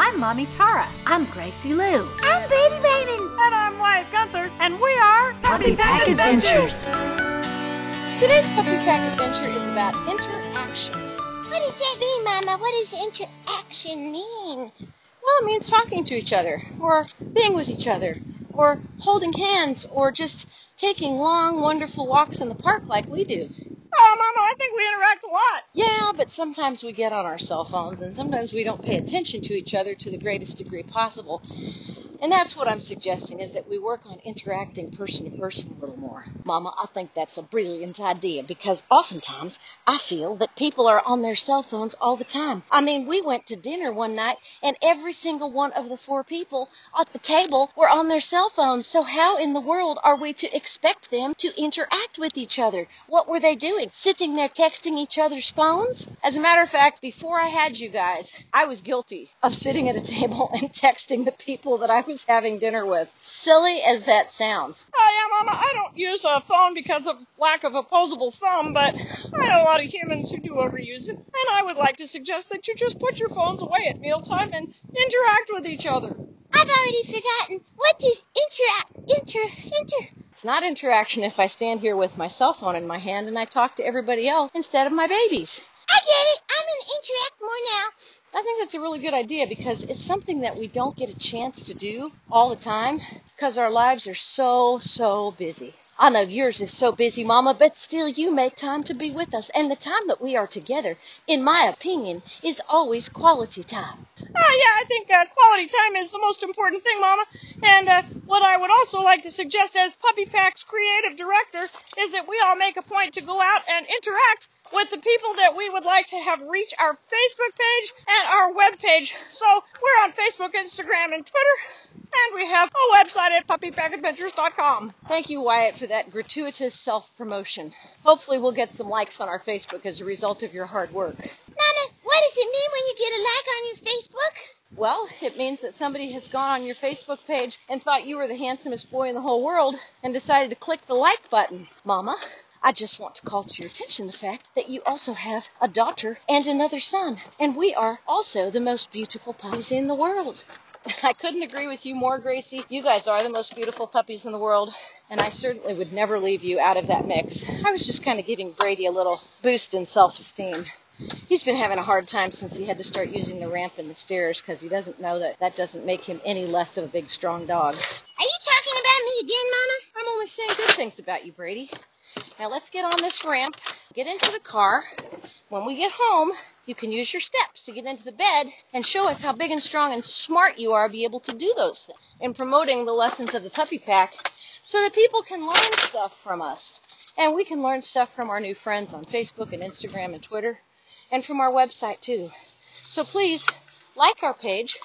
I'm Mommy Tara. I'm Gracie Lou. I'm Brady Raymond. And I'm Wyatt Gunther. And we are Puppy Pack Adventures. Today's Puppy Pack Adventure is about interaction. What does that mean, Mama? What does interaction mean? Well, it means talking to each other, or being with each other, or holding hands, or just taking long, wonderful walks in the park like we do. Oh, Mama, I think we interact a lot. Yeah, sometimes we get on our cell phones, and sometimes we don't pay attention to each other to the greatest degree possible. And that's what I'm suggesting is that we work on interacting person to person a little more. Mama, I think that's a brilliant idea because oftentimes I feel that people are on their cell phones all the time. I mean, we went to dinner one night and every single one of the four people at the table were on their cell phones. So how in the world are we to expect them to interact with each other? What were they doing? Sitting there texting each other's phones? As a matter of fact, before I had you guys, I was guilty of sitting at a table and texting the people that I was having dinner with. Silly as that sounds. Oh, yeah, Mama, I don't use a phone because of lack of opposable thumb, but I know a lot of humans who do overuse it. And I would like to suggest that you just put your phones away at mealtime and interact with each other. I've already forgotten. What does interact, inter, inter? It's not interaction if I stand here with my cell phone in my hand and I talk to everybody else instead of my babies. I get it. I'm gonna interact more now. I think that's a really good idea because it's something that we don't get a chance to do all the time because our lives are so, so busy. I know yours is so busy, Mama, but still you make time to be with us. And the time that we are together, in my opinion, is always quality time. Oh, yeah, I think uh, quality time is the most important thing, Mama. And uh, what I would also like to suggest as Puppy Pack's creative director is that we all make a point to go out and interact with the people that we would like to have reach our Facebook page and our web page. So we're on Facebook, Instagram, and Twitter, and we have a website at puppypackadventures.com. Thank you, Wyatt, for that gratuitous self promotion. Hopefully, we'll get some likes on our Facebook as a result of your hard work. Mama, what does it mean when you get a like on your Facebook? Well, it means that somebody has gone on your Facebook page and thought you were the handsomest boy in the whole world and decided to click the like button. Mama, I just want to call to your attention the fact that you also have a daughter and another son, and we are also the most beautiful puppies in the world. I couldn't agree with you more, Gracie. You guys are the most beautiful puppies in the world, and I certainly would never leave you out of that mix. I was just kind of giving Brady a little boost in self esteem. He's been having a hard time since he had to start using the ramp and the stairs because he doesn't know that that doesn't make him any less of a big, strong dog. Are you talking about me again, Mama? I'm only saying good things about you, Brady. Now let's get on this ramp, get into the car. When we get home, you can use your steps to get into the bed and show us how big and strong and smart you are to be able to do those things in promoting the lessons of the puppy pack so that people can learn stuff from us. And we can learn stuff from our new friends on Facebook and Instagram and Twitter and from our website too. So please like our page.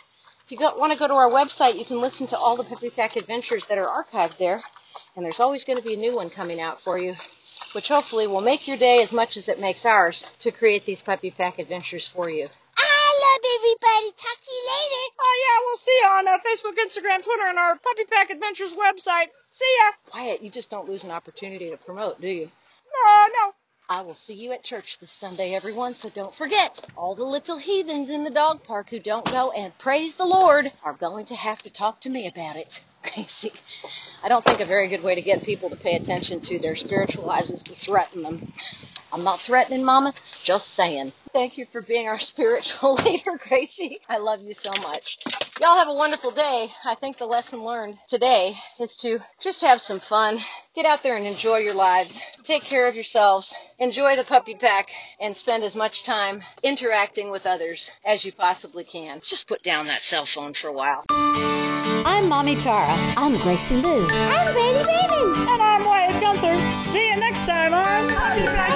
If you want to go to our website, you can listen to all the Puppy Pack adventures that are archived there. And there's always going to be a new one coming out for you, which hopefully will make your day as much as it makes ours to create these Puppy Pack adventures for you. I love everybody. Talk to you later. Oh, yeah, we'll see you on uh, Facebook, Instagram, Twitter, and our Puppy Pack Adventures website. See ya. Wyatt, you just don't lose an opportunity to promote, do you? No, no. I will see you at church this Sunday, everyone, so don't forget. All the little heathens in the dog park who don't go and praise the Lord are going to have to talk to me about it. See, I don't think a very good way to get people to pay attention to their spiritual lives is to threaten them. I'm not threatening, Mama, just saying. Thank you for being our spiritual leader, Gracie. I love you so much. Y'all have a wonderful day. I think the lesson learned today is to just have some fun. Get out there and enjoy your lives. Take care of yourselves. Enjoy the puppy pack and spend as much time interacting with others as you possibly can. Just put down that cell phone for a while. I'm Mommy Tara. I'm Gracie Lou. I'm Brady Raymond. And I'm Wyatt Gunther. See you next time on Puppy Pack